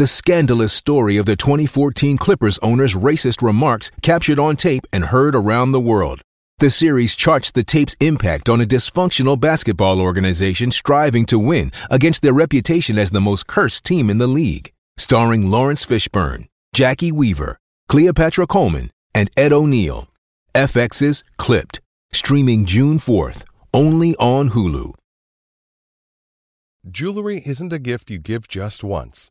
the scandalous story of the 2014 Clippers owner's racist remarks captured on tape and heard around the world. The series charts the tape's impact on a dysfunctional basketball organization striving to win against their reputation as the most cursed team in the league. Starring Laurence Fishburne, Jacki Weaver, Cleopatra Coleman, and Ed O'Neill. FX's Clipped, streaming June 4th, only on Hulu. Jewelry isn't a gift you give just once.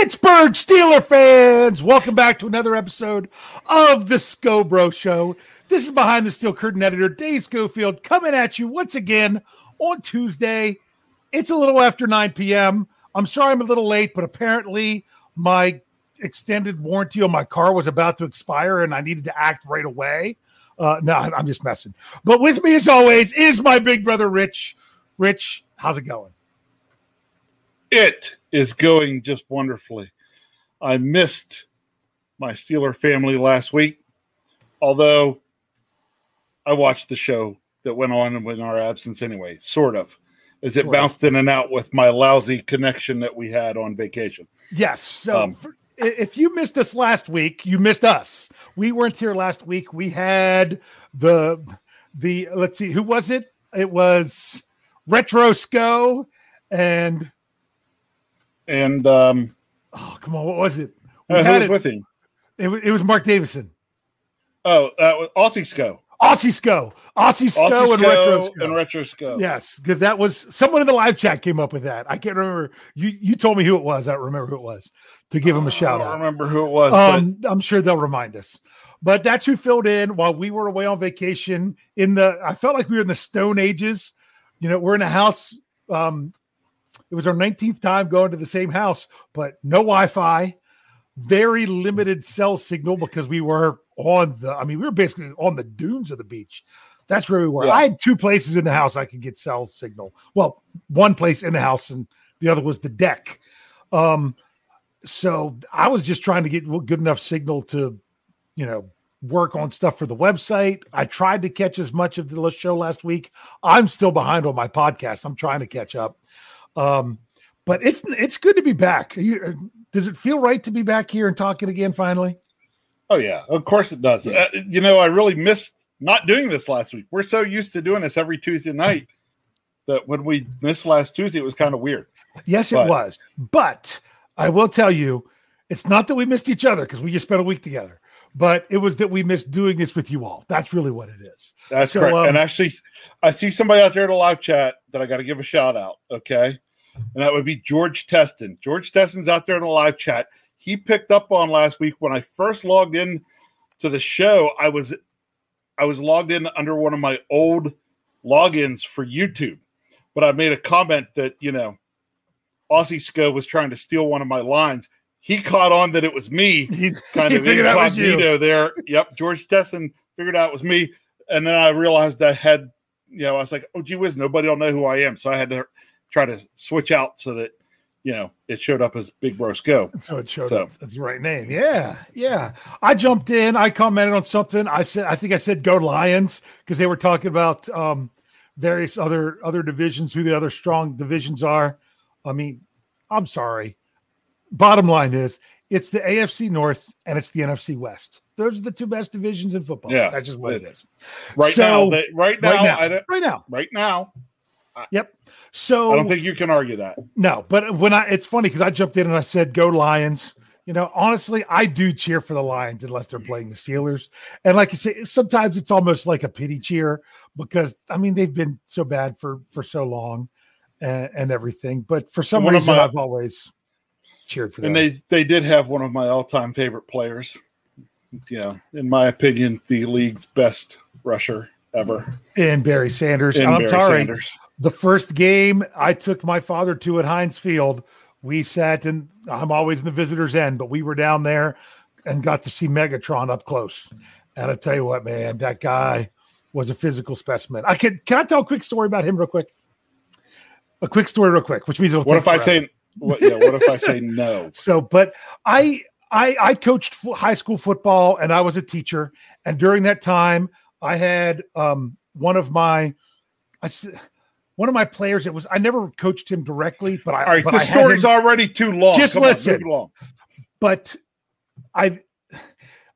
Pittsburgh Steeler fans, welcome back to another episode of the Scobro Show. This is behind the steel curtain editor Dave Schofield coming at you once again on Tuesday. It's a little after 9 p.m. I'm sorry I'm a little late, but apparently my extended warranty on my car was about to expire and I needed to act right away. Uh, no, I'm just messing. But with me, as always, is my big brother Rich. Rich, how's it going? It is going just wonderfully. I missed my Steeler family last week, although I watched the show that went on in our absence anyway, sort of, as it Sort of. bounced in and out with my lousy connection that we had on vacation. Yes. So Um, for- if you missed us last week, you missed us. We weren't here last week. We had the the let's see, who was it? It was Retro Sco and And um, oh come on, what was it? We uh, who had was it. with him? It, it was Mark Davison. Oh, that was Aussie Sco. Aussie Sco. Aussie Sco Aussie and Retro Sco and Retro Sco. Yes, because that was someone in the live chat came up with that. I can't remember. You you told me who it was. I don't remember who it was to give him a shout out. I don't out. remember who it was. but Um, I'm sure they'll remind us. But that's who filled in while we were away on vacation. In the, I felt like we were in the Stone Ages. You know, we're in a house. Um, it was our 19th time going to the same house, but no Wi-Fi, very limited cell signal because we were on the. I mean, we were basically on the dunes of the beach. That's where we were. Yeah. I had two places in the house I could get cell signal. Well, one place in the house, and the other was the deck. Um, so I was just trying to get good enough signal to, you know, work on stuff for the website. I tried to catch as much of the show last week. I'm still behind on my podcast. I'm trying to catch up. Um, but it's it's good to be back. You, does it feel right to be back here and talking again finally? Oh yeah, of course it does. Uh, you know, I really missed not doing this last week. We're so used to doing this every Tuesday night that when we missed last Tuesday, it was kind of weird. Yes, it was. But I will tell you, it's not that we missed each other because we just spent a week together. But it was that we missed doing this with you all. That's really what it is. That's So, correct. um, and actually, I see somebody out there in the live chat that I got to give a shout out. Okay, and that would be George Teston. George Teston's out there in the live chat. He picked up on last week when I first logged in to the show. I was I was logged in under one of my old logins for YouTube, but I made a comment that you know Aussie Sco was trying to steal one of my lines. He caught on that it was me, He, kind he of figured out was you. incognito there. Yep, George Teston figured out it was me, and then I realized I had, you know, I was like, oh gee whiz, nobody will know who I am, so I had to try to switch out so that you know, it showed up as Big Bro Go. So it showed So- up. That's the right name. Yeah, yeah. I jumped in. I commented on something. I said, I think I said go Lions because they were talking about um, various other other divisions, who the other strong divisions are. I mean, I'm sorry. Bottom line is, it's the AFC North and it's the NFC West. Those are the two best divisions in football. Yeah, that's just what it's- Right So- now, right now, right now, right now. right now, Yep. So I don't think you can argue that. No, but when I, it's funny because I jumped in and I said, "Go Lions." You know, honestly, I do cheer for the Lions unless they're playing the Steelers. And like you say, sometimes it's almost like a pity cheer because I mean they've been so bad for for so long and, and everything. But for some One of reason, my- I've always cheered for them. And they they did have one of my all time favorite players. Yeah, in my opinion, the league's best rusher ever. and Barry Sanders. in I'm Barry sorry. Sanders. the first game I took my father to at Heinz Field, we sat and I'm always in the visitors end, but we were down there and got to see Megatron up close. And I tell you what, man, that guy was a physical specimen. I can can I tell a quick story about him real quick? A quick story real quick, which means it'll What take if I forever. say what? Yeah, what if I say no? So, but I I I coached high school football and I was a teacher. And during that time, I had um one of my I one of my players. It was I never coached him directly, but I All right, but the I story's him- already too long. Just Come on, listen. move along. but I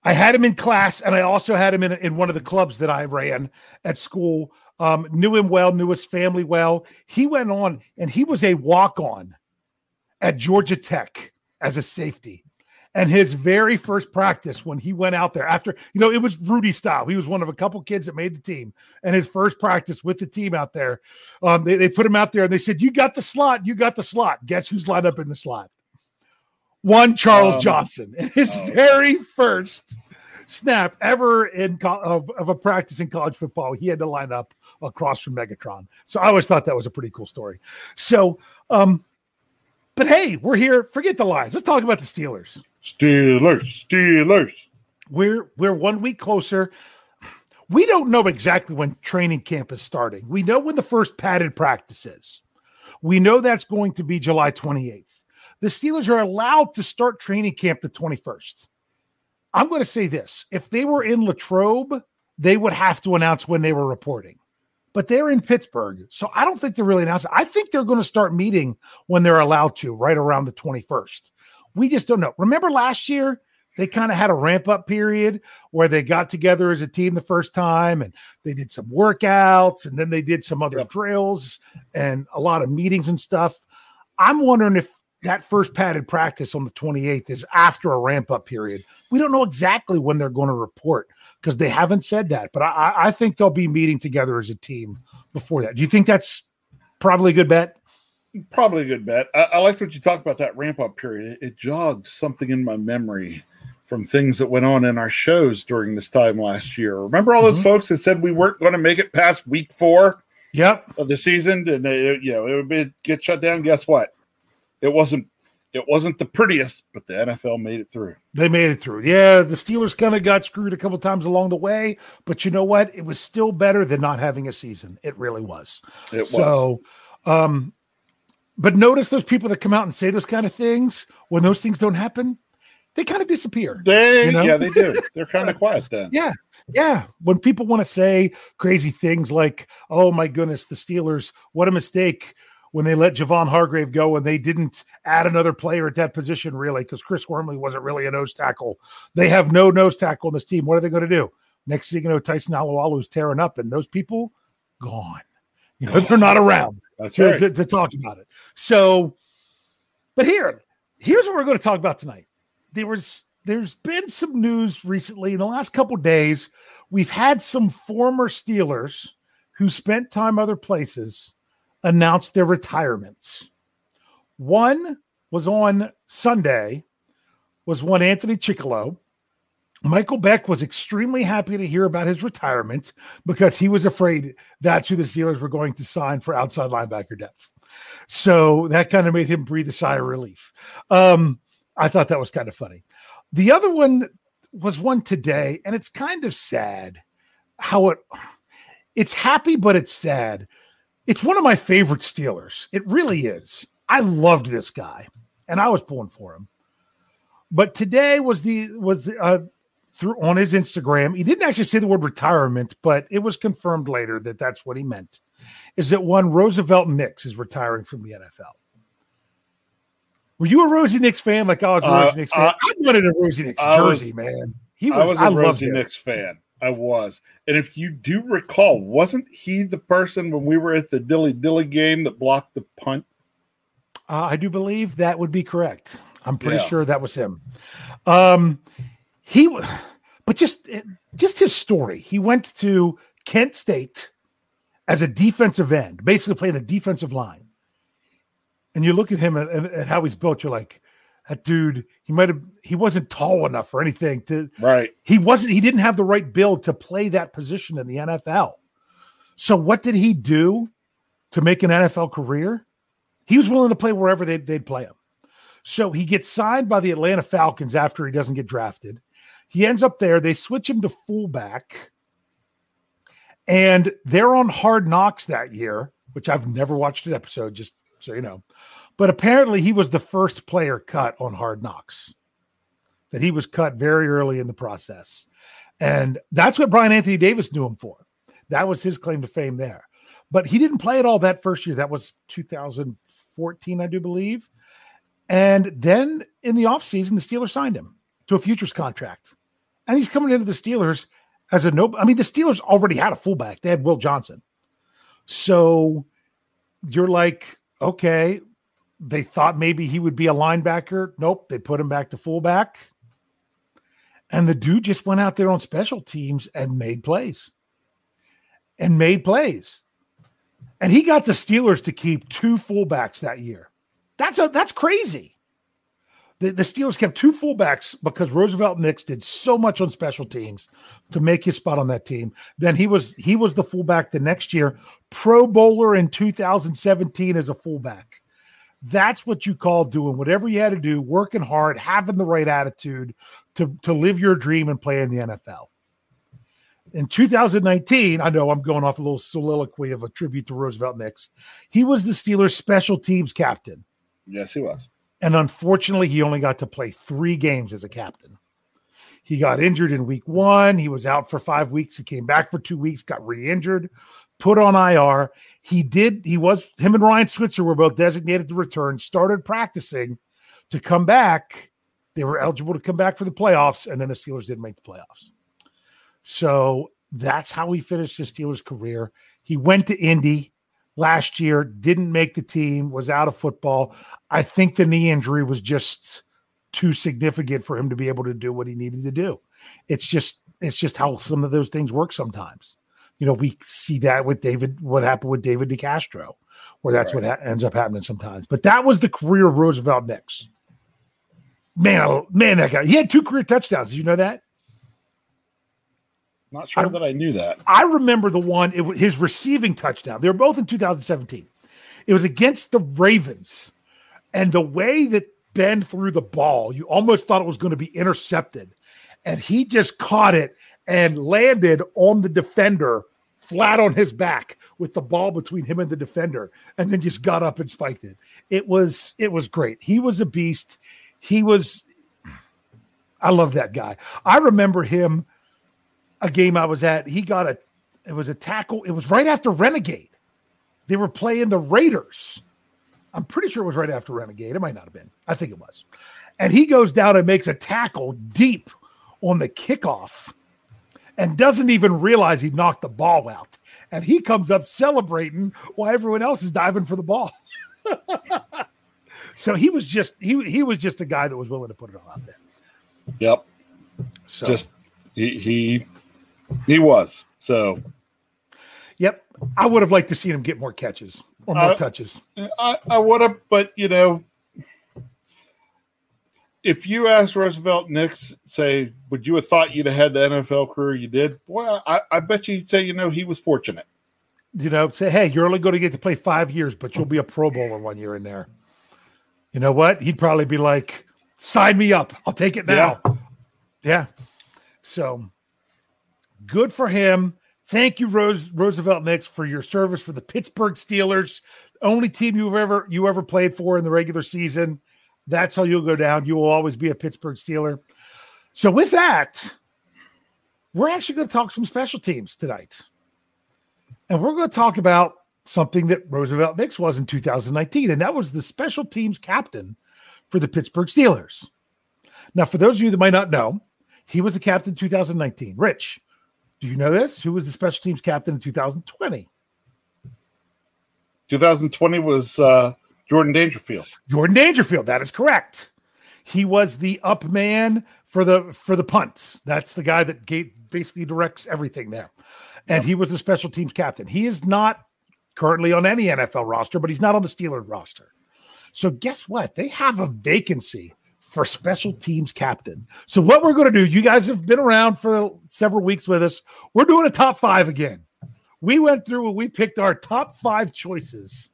I had him in class, and I also had him in in one of the clubs that I ran at school. Um, knew him well, knew his family well. He went on, and he was a walk on at Georgia Tech as a safety. And his very first practice when he went out there after, you know, it was Rudy style. He was one of a couple kids that made the team. And his first practice with the team out there, um, they, they put him out there and they said, You got the slot. You got the slot. Guess who's lined up in the slot? One Charles Um, Johnson. His oh. very first snap ever in co- of, of a practice in college football, he had to line up across from Megatron. So I always thought that was a pretty cool story. So, um, but hey, we're here. Forget the Lions. Let's talk about the Steelers. Steelers, Steelers. We're we're one week closer. We don't know exactly when training camp is starting. We know when the first padded practice is. We know that's going to be July 28th. The Steelers are allowed to start training camp the 21st. I'm going to say this if they were in Latrobe, they would have to announce when they were reporting. But they're in Pittsburgh. So I don't think they're really announcing. I think they're going to start meeting when they're allowed to, right around the 21st. We just don't know. Remember last year, they kind of had a ramp up period where they got together as a team the first time and they did some workouts and then they did some other Yep. drills and a lot of meetings and stuff. I'm wondering if that first padded practice on the 28th is after a ramp up period. We don't know exactly when they're going to report because they haven't said that, but I, I- think they'll be meeting together as a team before that. Do you think that's probably a good bet? Probably a good bet. I, I liked what you talked about that ramp up period. It, it jogged something in my memory from things that went on in our shows during this time last year. Remember all those Mhm. folks that said we weren't going to make it past week four Yep. of the season, and they, you know it would be, get shut down. Guess what? It wasn't. It wasn't the prettiest, but the NFL made it through. They made it through. Yeah, the Steelers kind of got screwed a couple times along the way, but you know what? It was still better than not having a season. It really was. It was. So, um, but notice those people that come out and say those kind of things when those things don't happen, they kind of disappear. they, you know? yeah, they do. They're kind of quiet then. Yeah. Yeah. When people want to say crazy things like, oh my goodness, the Steelers, what a mistake when they let Javon Hargrave go and they didn't add another player at that position, really, because Chris Wormley wasn't really a nose tackle. They have no nose tackle on this team. What are they going to do? Next thing you know, Tyson Alualu's tearing up, and those people gone. You know, they're not around That's to, right. to, to talk about it. So, but here, here's what we're going to talk about tonight. There was, there's been some news recently in the last couple days. We've had some former Steelers who spent time other places announce their retirements. One was on Sunday, was one Anthony Chickillo. Michael Beck was extremely happy to hear about his retirement because he was afraid that's who the Steelers were going to sign for outside linebacker depth. So that kind of made him breathe a sigh of relief. Um, I thought that was kind of funny. The other one was one today, and it's kind of sad how it it's happy, but it's sad. It's one of my favorite Steelers. It really is. I loved this guy, and I was pulling for him. But today was the was uh, through on his Instagram. He didn't actually say the word retirement, but it was confirmed later that that's what he meant. Is that one Roosevelt Nix is retiring from the NFL? Were you a Rosie Nix fan? Like I was a Uh, Rosie Nix fan. I- I wanted a Rosie Nix I was- jersey, man. He was. I was. was I, a Rosie. Nix fan. I was. And if you do recall, wasn't he the person when we were at the Dilly Dilly game that blocked the punt? Uh, I do believe that would be correct. I'm pretty Yeah. sure that was him. Um, he, but just just his story. He went to Kent State as a defensive end, basically playing a defensive line. And you look at him and how he's built. You're like, that dude. He might have. He wasn't tall enough or anything to. Right. He wasn't. He didn't have the right build to play that position in the NFL. So what did he do to make an NFL career? He was willing to play wherever they'd, they'd play him. So he gets signed by the Atlanta Falcons after he doesn't get drafted. He ends up there. They switch him to fullback. And they're on Hard Knocks that year, which I've never watched an episode, just so you know. But apparently he was the first player cut on Hard Knocks. That he was cut very early in the process. And that's what Brian Anthony Davis knew him for. That was his claim to fame there. But he didn't play at all that first year. That was 2014, I do believe. And then in the offseason, the Steelers signed him to a futures contract. And he's coming into the Steelers as a no. I mean, the Steelers already had a fullback. They had Will Johnson. So you're like, okay, they thought maybe he would be a linebacker. Nope, they put him back to fullback. And the dude just went out there on special teams and made plays. And made plays. And he got the Steelers to keep two fullbacks that year. That's a that's crazy. The, the Steelers kept two fullbacks because Roosevelt Nix did so much on special teams to make his spot on that team. Then he was he was the fullback the next year, Pro Bowler in 2017 as a fullback. That's what you call doing whatever you had to do, working hard, having the right attitude to, to live your dream and play in the NFL. In 2019, I know I'm going off a little soliloquy of a tribute to Roosevelt Nix. He was the Steelers special teams captain. Yes, he was. And unfortunately, he only got to play three games as a captain. He got injured in week one. He was out for five weeks. He came back for two weeks, got re injured, put on IR. He did, he was, him and Ryan Switzer were both designated to return, started practicing to come back. They were eligible to come back for the playoffs, and then the Steelers didn't make the playoffs. So that's how he finished his Steelers career. He went to Indy last year, didn't make the team, was out of football. I think the knee injury was just too significant for him to be able to do what he needed to do. It's just it's just how some of those things work sometimes. You know, we see that with David, what happened with David DeCastro, where that's what ha- ends up happening sometimes. But that was the career of Roosevelt Nix. Man, man, that guy. He had two career touchdowns. Did you know that? Not sure I- that I knew that. I remember the one, it, was his receiving touchdown. They were both in 2017. It was against the Ravens. And the way that Ben threw the ball, you almost thought it was going to be intercepted. And he just caught it and landed on the defender flat on his back with the ball between him and the defender and then just got up and spiked it. It was it was great. He was a beast. He was I love that guy. I remember him a game I was at. He got a it was a tackle. It was right after Renegade. They were playing the Raiders. I'm pretty sure it was right after Renegade. It might not have been. I think it was. And he goes down and makes a tackle deep on the kickoff and doesn't even realize he knocked the ball out. And he comes up celebrating while everyone else is diving for the ball. so he was just he he was just a guy that was willing to put it all out there. Yep. So Just he he he was. So yep. I would have liked to see him get more catches or more Uh, touches. I, I would have, but you know, if you asked Roosevelt Nix, say, would you have thought you'd have had the NFL career you did? Well, I, I bet you he'd say, you know, he was fortunate. you know, say, hey, you're only going to get to play five years, but you'll be a Pro Bowler one year in there. You know what? He'd probably be like, sign me up. I'll take it now. Yeah. So good for him. Thank you, Rose Roosevelt Nix, for your service for the Pittsburgh Steelers. only team you ever you ever played for in the regular season. That's how you'll go down. You will always be a Pittsburgh Steeler. So with that, we're actually going to talk some special teams tonight. And we're going to talk about something that Roosevelt Nix was in 2019, and that was the special teams captain for the Pittsburgh Steelers. Now, for those of you that might not know, he was the captain in 2019. Rich, do you know this? Who was the special teams captain in 2020? 2020 was uh, Jordan Dangerfield. Jordan Dangerfield. That is correct. He was the up man for the for the punts. That's the guy that gave, basically directs everything there, and yep. he was the special teams captain. He is not currently on any NFL roster, but he's not on the Steelers roster. So guess what? They have a vacancy for special teams captain. So what we're going to do, you guys have been around for several weeks with us. We're doing a top five again. We went through and we picked our top five choices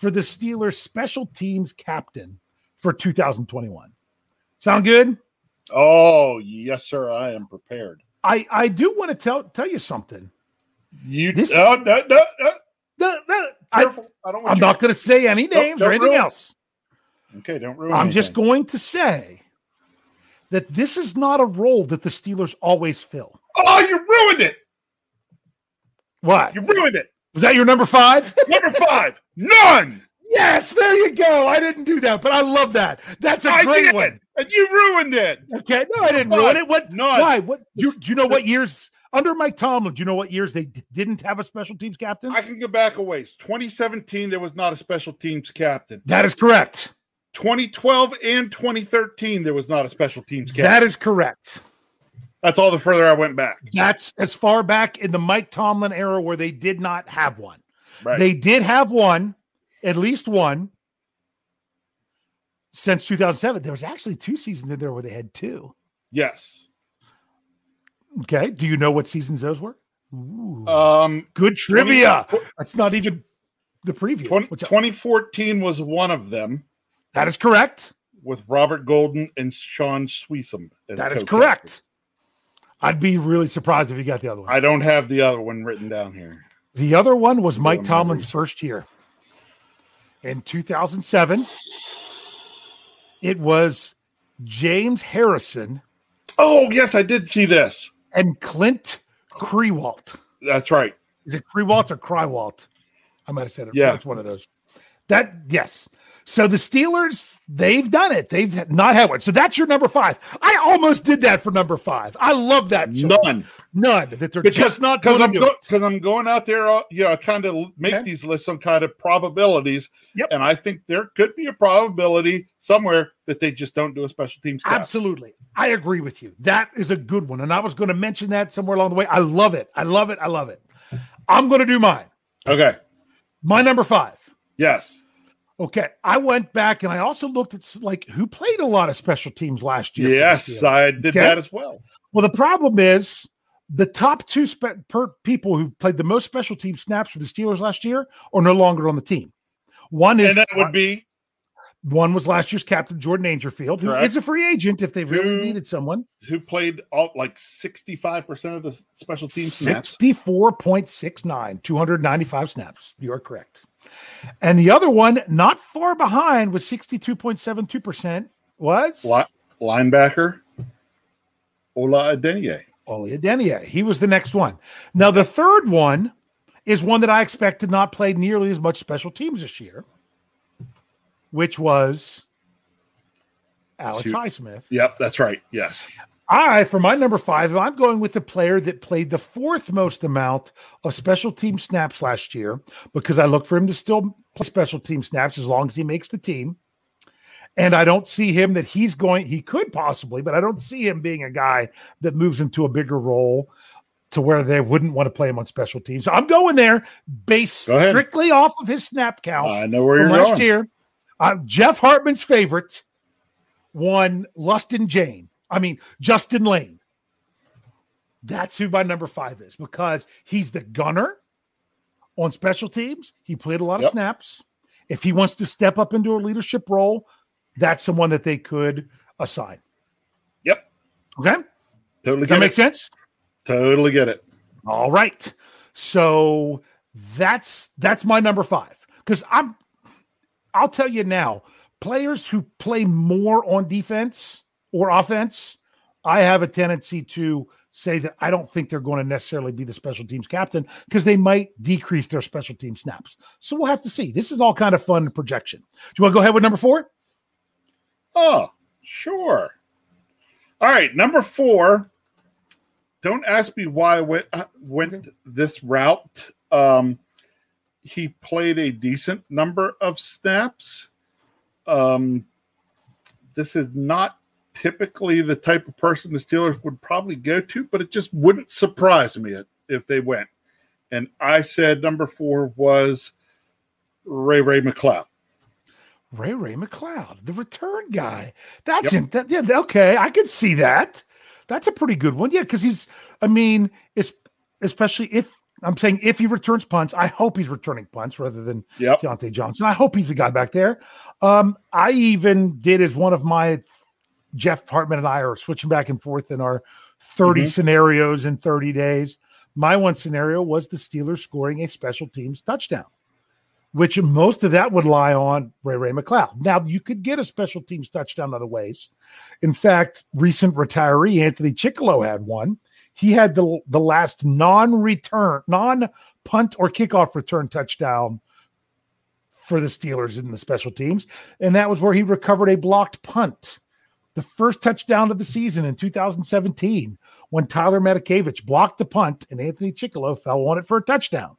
for the Steelers special teams captain for 2021. Sound good? Oh, yes, sir. I am prepared. I, I do want to tell tell you something. You this, no, no, no, no. no, no I, I don't I'm not going to say any names or anything ruin. else. Okay, don't ruin. I'm anything. just going to say that this is not a role that the Steelers always fill. Oh, you ruined it. What? You ruined it. Was that your number five? number five. None. Yes, there you go. I didn't do that, but I love that. That's a I great did. one. And you ruined it. Okay, no, I didn't ruin it. What? None. Why? What? Do, do you know what years under Mike Tomlin? Do you know what years they d- didn't have a special teams captain? I can go back a ways. 2017, there was not a special teams captain. That is correct. 2012 and 2013, there was not a special teams captain. That is correct. That's all the further I went back. That's as far back in the Mike Tomlin era where they did not have one. Right. They did have one, at least one, since 2007. There was actually two seasons in there where they had two. Yes. Okay. Do you know what seasons those were? Ooh. Um, good trivia. 20, That's not even the preview. 20, 2014 was one of them. That is correct. With Robert Golden and Shaun Suisham. That is correct. I'd be really surprised if you got the other one. I don't have the other one written down here. The other one was Mike Tomlin's first year. In 2007, it was James Harrison. Oh, yes, I did see this. And Clint Kriewaldt. That's right. Is it Krewalt or Krywalt? I might have said it. Yeah. It's one of those. That, yes. So the Steelers, they've done it. They've not had one. So that's your number five. I almost did that for number five. I love that. Choice. None, none that they're because, just not because I'm because go, I'm going out there. Uh, you know, kind of make okay. these lists some kind of probabilities. Yep. And I think there could be a probability somewhere that they just don't do a special teams. Absolutely, I agree with you. That is a good one, and I was going to mention that somewhere along the way. I love it. I love it. I love it. I'm going to do mine. Okay. My number five. Yes. Okay, I went back and I also looked at like who played a lot of special teams last year. Yes, I did okay? that as well. Well, the problem is the top two spe- per people who played the most special team snaps for the Steelers last year are no longer on the team. One is and that would be one was last year's captain Jordan Dangerfield, who Correct. is a free agent if they really who, needed someone. Who played all like 65% of the special team snaps. 64.69, 295 snaps. You are correct. And the other one, not far behind with 62.72%, was linebacker Ola Adeniyi. Ola Adeniyi. He was the next one. Now, the third one is one that I expect to not play nearly as much special teams this year which was Alex Shoot. Highsmith. Yep, that's right. Yes. I, for my number five, I'm going with the player that played the fourth most amount of special team snaps last year because I look for him to still play special team snaps as long as he makes the team. And I don't see him that he's going, he could possibly, but I don't see him being a guy that moves into a bigger role to where they wouldn't want to play him on special teams. So I'm going there based Go strictly off of his snap count. I know where you're last going. year. Uh, Jeff Hartman's favorite won Lustin Jane. I mean, Justin Layne. That's who my number five is because he's the gunner on special teams. He played a lot of snaps. If he wants to step up into a leadership role, that's someone that they could assign. Yep. Okay. Totally. Does that make it. sense? Totally get it. All right. So that's that's my number five because I'm I'll tell you now, players who play more on defense or offense, I have a tendency to say that I don't think they're going to necessarily be the special teams captain because they might decrease their special team snaps. So we'll have to see. This is all kind of fun projection. Do you want to go ahead with number four? Oh, sure. All right, number four. Don't ask me why I went uh, went this route. Um, he played a decent number of snaps. Um, this is not typically the type of person the Steelers would probably go to, but it just wouldn't surprise me if they went. And I said number four was Ray Ray McCloud. Ray Ray McCloud, the return guy. That's yep. That, yeah, okay. I can see that. That's a pretty good one. Yeah, because he's. I mean, it's especially if I'm saying if he returns punts, I hope he's returning punts rather than yep. Diontae Johnson. I hope he's a guy back there. Um, I even did as one of my Jeff Hartman and I are switching back and forth in our 30 mm-hmm. scenarios in 30 days. My one scenario was the Steelers scoring a special teams touchdown, which most of that would lie on Ray Ray McCloud. Now, you could get a special teams touchdown other ways. In fact, recent retiree Anthony Chickillo had one. He had the, the last non return, non punt or kickoff return touchdown for the Steelers in the special teams. And that was where he recovered a blocked punt the first touchdown of the season in 2017 when Tyler Matakevich blocked the punt and Anthony Chickillo fell on it for a touchdown.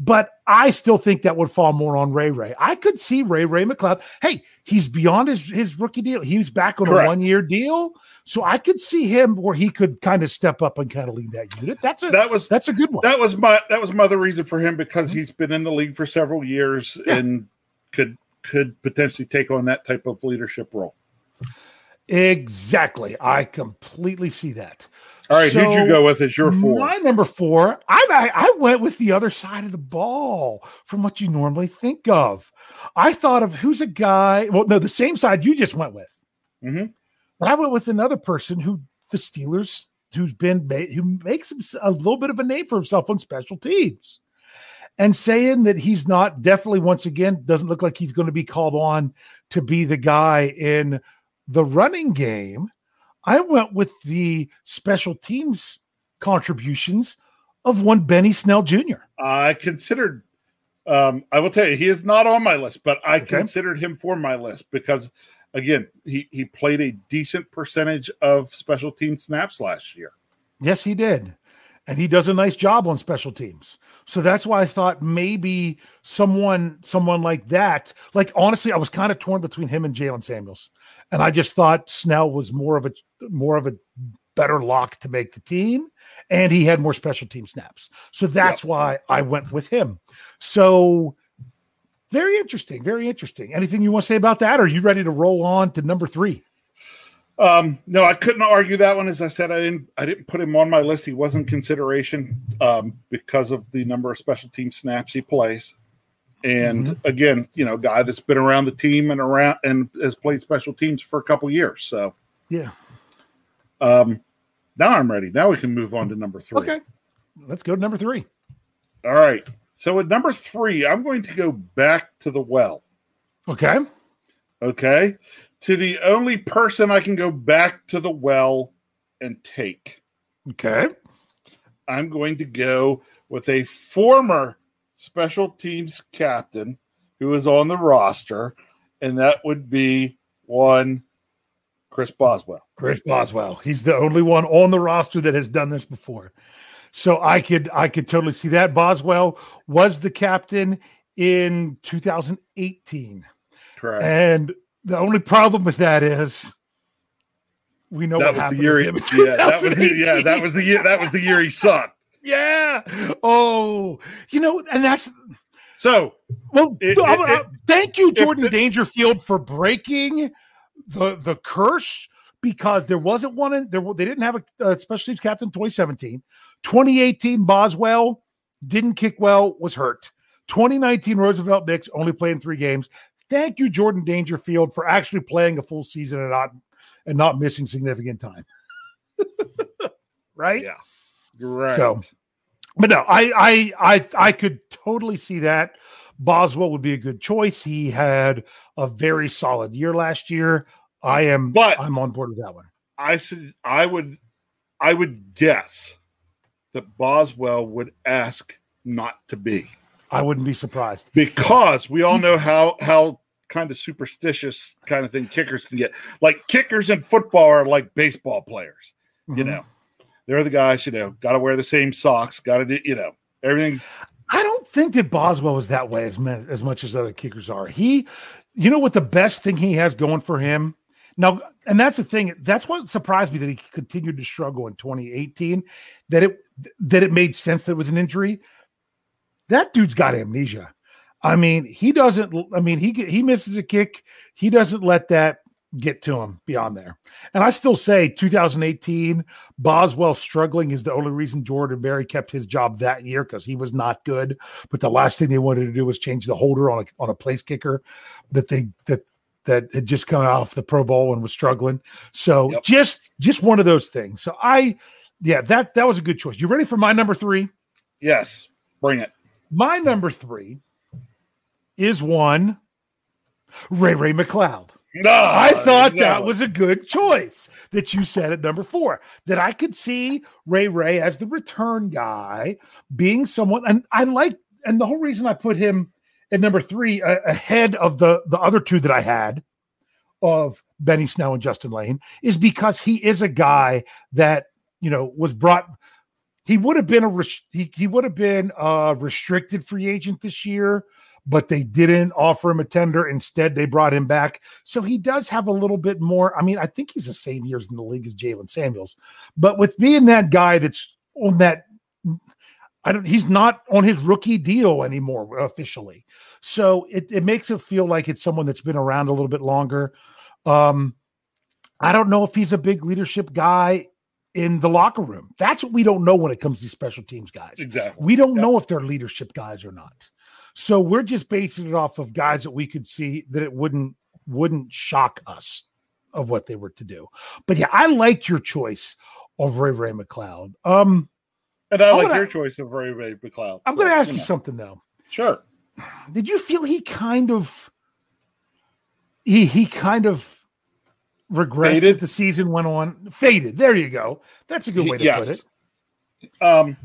But I still think that would fall more on Ray Ray. I could see Ray Ray McCloud. Hey, he's beyond his, his rookie deal. He's back on Correct. a one year deal, so I could see him where he could kind of step up and kind of lead that unit. That's a that was that's a good one. That was my that was my other reason for him because he's been in the league for several years yeah. and could could potentially take on that type of leadership role. Exactly. I completely see that. All right, so who'd you go with as your four? My number four, I, I went with the other side of the ball from what you normally think of. I thought of who's a guy. Well, no, the same side you just went with. Mm-hmm. But I went with another person who the Steelers, who's been who makes a little bit of a name for himself on special teams, and saying that he's not definitely once again doesn't look like he's going to be called on to be the guy in the running game, I went with the special teams contributions of one Benny Snell Jr. I considered, um, I will tell you, he is not on my list, but I okay. considered him for my list because, again, he, he played a decent percentage of special team snaps last year. Yes, he did and he does a nice job on special teams. So that's why I thought maybe someone someone like that. Like honestly, I was kind of torn between him and Jaylen Samuels, and I just thought Snell was more of a more of a better lock to make the team, and he had more special team snaps. So that's yep. why I went with him. So very interesting, very interesting. Anything you want to say about that? Or are you ready to roll on to number three? Um, no, I couldn't argue that one. As I said, I didn't I didn't put him on my list. He wasn't consideration um, because of the number of special team snaps he plays. And mm-hmm. again, you know, guy that's been around the team and around and has played special teams for a couple years. So yeah. Um, now I'm ready. Now we can move on to number three. Okay, let's go to number three. All right. So at number three, I'm going to go back to the well. Okay. Okay to the only person I can go back to the well and take. Okay. I'm going to go with a former special teams captain who is on the roster, and that would be one Chris Boswell. Chris Boswell. He's the only one on the roster that has done this before. So I could I could totally see that. Boswell was the captain in 2018. Correct. And the only problem with that is we know that was the year. He, yeah, that was the, yeah, that was the year. That was the year he sucked. yeah. Oh, you know, and that's so. Well, it, it, it, uh, thank you, Jordan Dangerfield, for breaking the the curse because there wasn't one. In, there they didn't have a, a special teams captain 2017, 2018 Boswell didn't kick well, was hurt. 2019 Roosevelt Nix only played in three games. Thank you, Jordan Dangerfield, for actually playing a full season and not and not missing significant time. right? Yeah. Right. So, but no, I I I I could totally see that. Boswell would be a good choice. He had a very solid year last year. I am, But- I'm on board with that one. I said I would I would guess that Boswell would ask not to be I wouldn't be surprised. because we all know how how kind of superstitious kind of thing kickers can get. Like kickers in football are like baseball players. You Mhm. know, they're the guys. You know, got to wear the same socks. Got to do. You know, everything. I don't think that Boswell was that way as, as much as other kickers are. He, you know what, the best thing he has going for him now, and that's the thing. That's what surprised me that he continued to struggle in 2018. That it that it made sense that it was an injury. That dude's got amnesia. I mean, he doesn't. I mean, he he misses a kick. He doesn't let that get to him beyond there. And I still say 2018 Boswell struggling is the only reason Jordan Berry kept his job that year because he was not good. But the last thing they wanted to do was change the holder on a on a place kicker that they that that had just come off the Pro Bowl and was struggling. So Yep. just just one of those things. So I yeah, that that was a good choice. You ready for my number three? Yes, bring it. My number three is one Ray Ray McCloud. No, I thought that was a good choice that you said at number four. That I could see Ray Ray as the return guy, being someone, and I like, and the whole reason I put him at number three uh, ahead of the the other two that I had of Benny Snell and Justin Layne is because he is a guy that you know was brought. He would have been a res- he, he would have been a restricted free agent this year, but they didn't offer him a tender. Instead, they brought him back. So he does have a little bit more. I mean, I think he's the same years in the league as Jaylen Samuels, but with being that guy that's on that, I don't. He's not on his rookie deal anymore officially, so it, it makes it feel like it's someone that's been around a little bit longer. Um, I don't know if he's a big leadership guy in the locker room. That's what we don't know when it comes to special teams guys. exactly. We don't Yep. know if they're leadership guys or not. So we're just basing it off of guys that we could see that it wouldn't wouldn't shock us of what they were to do. But yeah, I liked your choice of Ray Ray McCloud. Um, and I I'm like gonna- your choice of Ray Ray McCloud. I'm So, going to ask you know. something though. Sure. Did you feel he kind of he he kind of regressed as the season went on? Faded. There you go. That's a good way to yes. put it. Um,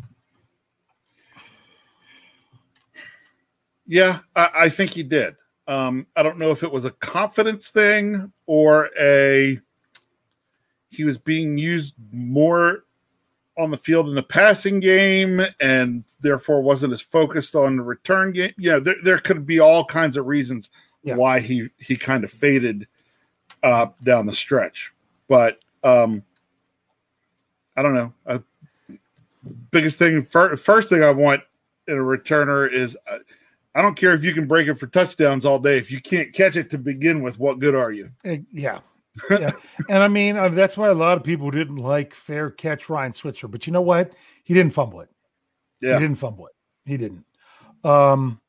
yeah, I, I think he did. Um, I don't know if it was a confidence thing or a he was being used more on the field in the passing game and therefore wasn't as focused on the return game. Yeah, there, there could be all kinds of reasons Yeah. why he he kind of faded uh, down the stretch. But um, I don't know. Biggest thing, fir- first thing I want in a returner is uh, I don't care if you can break it for touchdowns all day. If you can't catch it to begin with, what good are you? Eh, Yeah. yeah. And I mean, uh, that's why a lot of people didn't like fair catch Ryan Switzer. But you know what? He didn't fumble it. Yeah. He didn't fumble it. He didn't. Um,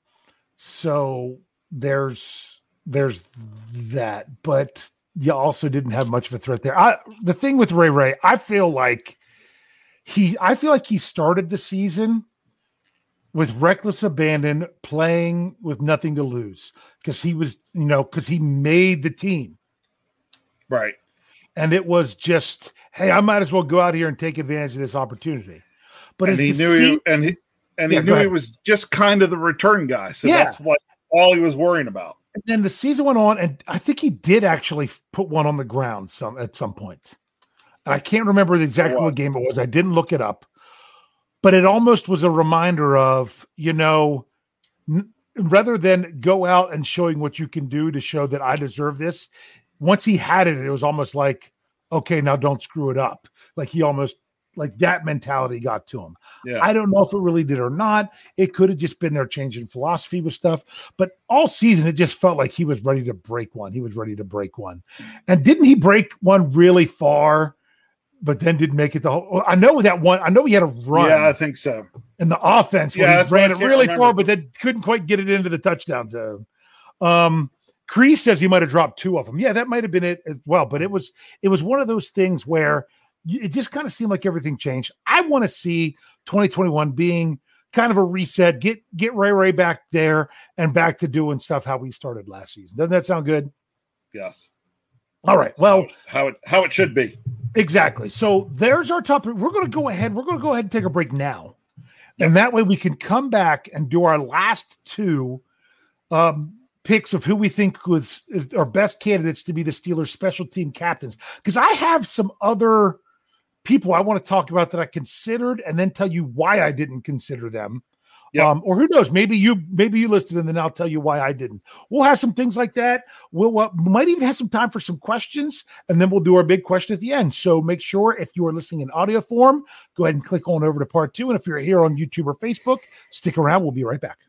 so there's there's that, but you also didn't have much of a threat there. I the thing with Ray Ray, I feel like he I feel like he started the season with reckless abandon, playing with nothing to lose because he was, you know, because he made the team. Right. And it was just, hey, I might as well go out here and take advantage of this opportunity. But and he knew se- he, and he and he Yeah, knew he was just kind of the return guy. So Yeah. that's what all he was worrying about. And then the season went on, and I think he did actually put one on the ground some at some point. And I can't remember the exactly oh, what game it was. I didn't look it up, but it almost was a reminder of you know, n- rather than go out and showing what you can do to show that I deserve this. Once he had it, it was almost like, okay, now don't screw it up. Like he almost like that mentality got to him. Yeah. I don't know if it really did or not. It could have just been their change in philosophy with stuff. But all season, it just felt like he was ready to break one. He was ready to break one. And didn't he break one really far, but then didn't make it the whole? I know that one. I know he had a run yeah, I think so. in the offense where Yeah, he ran it really remember. far, but then couldn't quite get it into the touchdown zone. Um, Cree says he might have dropped two of them. Yeah, that might have been it as well. But it was it was one of those things where it just kind of seemed like everything changed. I want to see 2021 being kind of a reset, get get Ray Ray back there and back to doing stuff how we started last season. Doesn't that sound good? Yes. All right. Well, how it how it should be. Exactly. So there's our top. We're going to go ahead. We're going to go ahead and take a break now, and that way we can come back and do our last two um, picks of who we think was is our best candidates to be the Steelers special team captains. Because I have some other people I want to talk about that I considered, and then tell you why I didn't consider them. Yep. Um, or who knows? Maybe you maybe you listed and then I'll tell you why I didn't. We'll have some things like that. We'll uh, might even have some time for some questions, and then we'll do our big question at the end. So make sure if you are listening in audio form, go ahead and click on over to part two. And if you're here on YouTube or Facebook, stick around. We'll be right back.